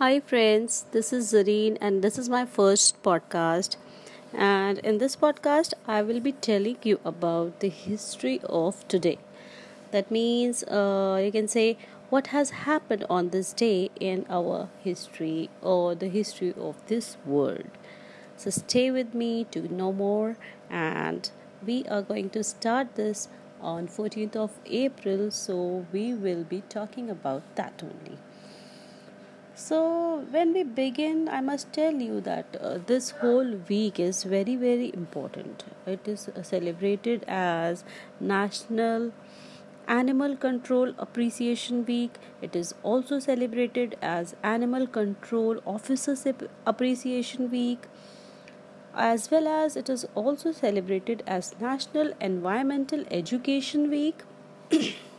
Hi, friends. This is Zareen, and this is my first podcast. And in this podcast, I will be telling you about the history of today. That means uh, you can say what has happened on this day in our history or the history of this world. So, stay with me to know more, and we are going to start this on 14th of April. So, we will be talking about that only. So, when we begin, I must tell you that uh, this whole week is very, very important. It is uh, celebrated as National Animal Control Appreciation Week. It is also celebrated as Animal Control Officers Appreciation Week, as well as it is also celebrated as National Environmental Education Week.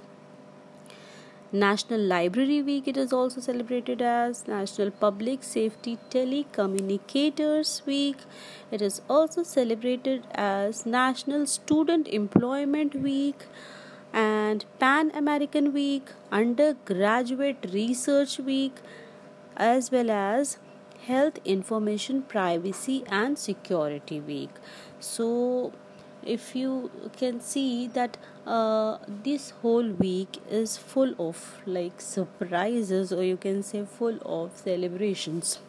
National Library Week, it is also celebrated as National Public Safety Telecommunicators Week. It is also celebrated as National Student Employment Week and Pan American Week, Undergraduate Research Week, as well as Health Information Privacy and Security Week. So, if you can see that uh, this whole week is full of like surprises or you can say full of celebrations.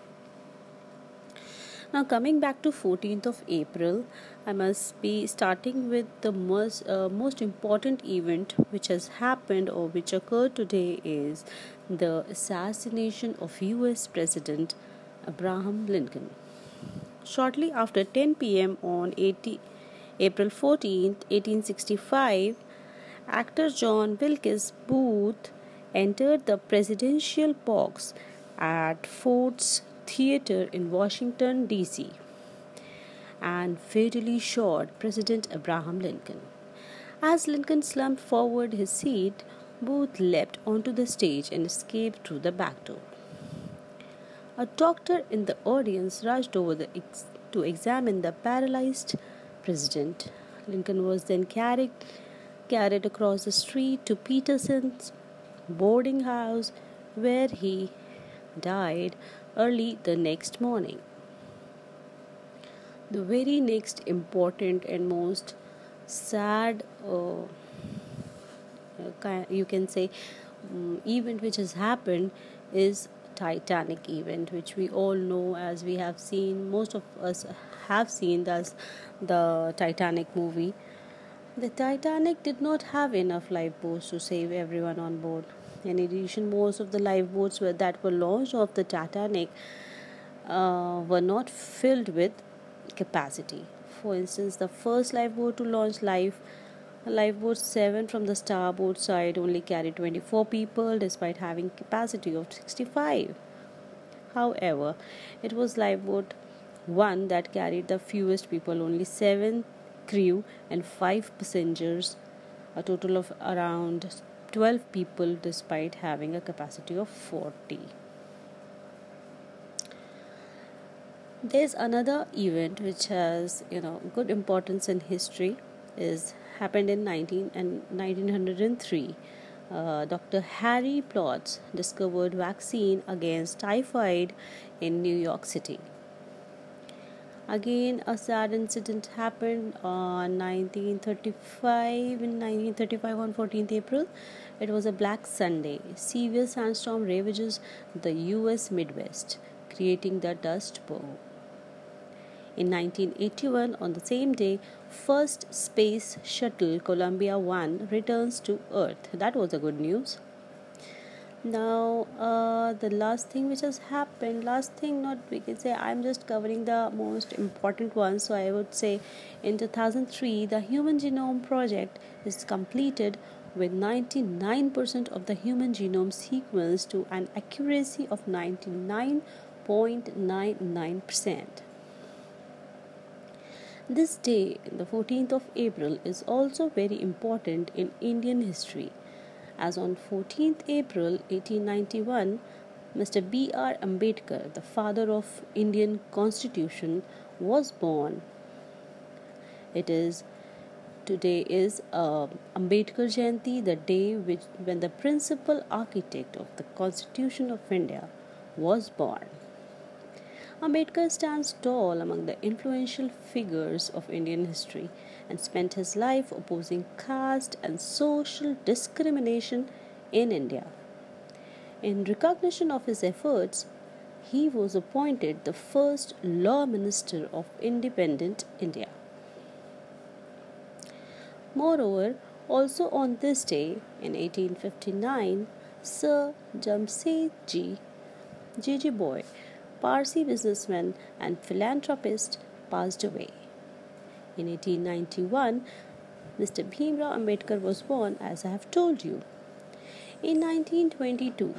Now coming back to 14th of april i must be starting with the most uh, most important event which has happened or which occurred today is the assassination of us president abraham lincoln. Shortly after 10 pm on 80 April 14, 1865, actor John Wilkes Booth entered the presidential box at Ford's Theater in Washington, D.C., and fatally shot President Abraham Lincoln. As Lincoln slumped forward his seat, Booth leapt onto the stage and escaped through the back door. A doctor in the audience rushed over the ex- to examine the paralyzed president. Lincoln was then carried, carried across the street to Petersen's boarding house, where he died early the next morning. The very next important and most sad, uh, you can say, um, event which has happened is Titanic event, which we all know as we have seen. Most of us have seen as the Titanic movie. The Titanic did not have enough lifeboats to save everyone on board. In addition, most of the lifeboats were, that were launched off the Titanic uh, were not filled with capacity. For instance, the first lifeboat to launch life Lifeboat 7 from the starboard side only carried 24 people despite having capacity of 65. However, it was lifeboat 1 that carried the fewest people, only 7 crew and 5 passengers, a total of around 12 people despite having a capacity of 40. There's another event which has, you know, good importance in history is happened in 19 and 1903. Uh, Dr. Harry Plotz discovered vaccine against typhoid in New York City. Again, a sad incident happened on 1935. In 1935, on 14th April, it was a Black Sunday. Severe sandstorm ravages the U.S. Midwest, creating the Dust Bowl. In 1981, on the same day, first space shuttle Columbia 1 returns to Earth. That was a good news. Now, uh, the last thing which has happened, last thing, not we can say, I'm just covering the most important ones. So, I would say in 2003, the Human Genome Project is completed with 99% of the human genome sequenced to an accuracy of 99.99%. This day, the 14th of April, is also very important in Indian history, as on 14th April 1891, Mr. B. R. Ambedkar, the father of Indian Constitution, was born. It is today is uh, Ambedkar Jayanti, the day which when the principal architect of the Constitution of India was born. Ambedkar stands tall among the influential figures of Indian history and spent his life opposing caste and social discrimination in India. In recognition of his efforts, he was appointed the first law minister of independent India. Moreover, also on this day in 1859, Sir Jamsetji Jejeebhoy, Parsi businessman and philanthropist, passed away. In 1891, Mr. Bhimrao Ambedkar was born, as I have told you. In 1922,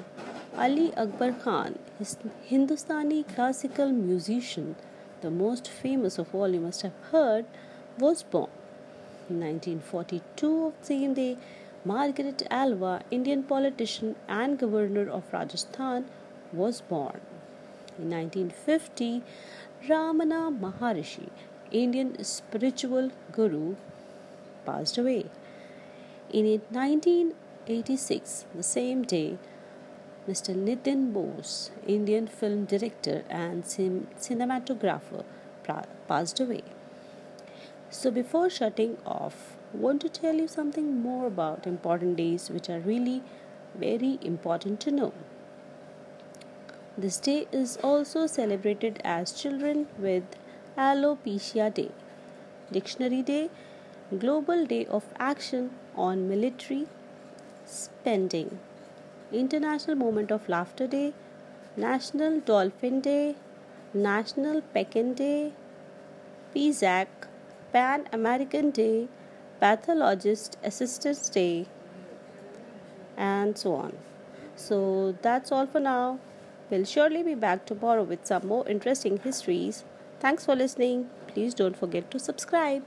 Ali Akbar Khan, his Hindustani classical musician, the most famous of all you must have heard, was born. In 1942 of the same day, Margaret Alva, Indian politician and governor of Rajasthan, was born. In 1950, Ramana Maharishi, Indian spiritual guru, passed away. In 1986, the same day, Mr. Nitin Bose, Indian film director and cinematographer, passed away. So, before shutting off, I want to tell you something more about important days which are really very important to know. This day is also celebrated as Children with Alopecia Day, Dictionary Day, Global Day of Action on Military Spending, International Moment of Laughter Day, National Dolphin Day, National Pecan Day, PSAC, Pan American Day, Pathologist Assistance Day, and so on. So that's all for now. We'll surely be back tomorrow with some more interesting histories. Thanks for listening. Please don't forget to subscribe.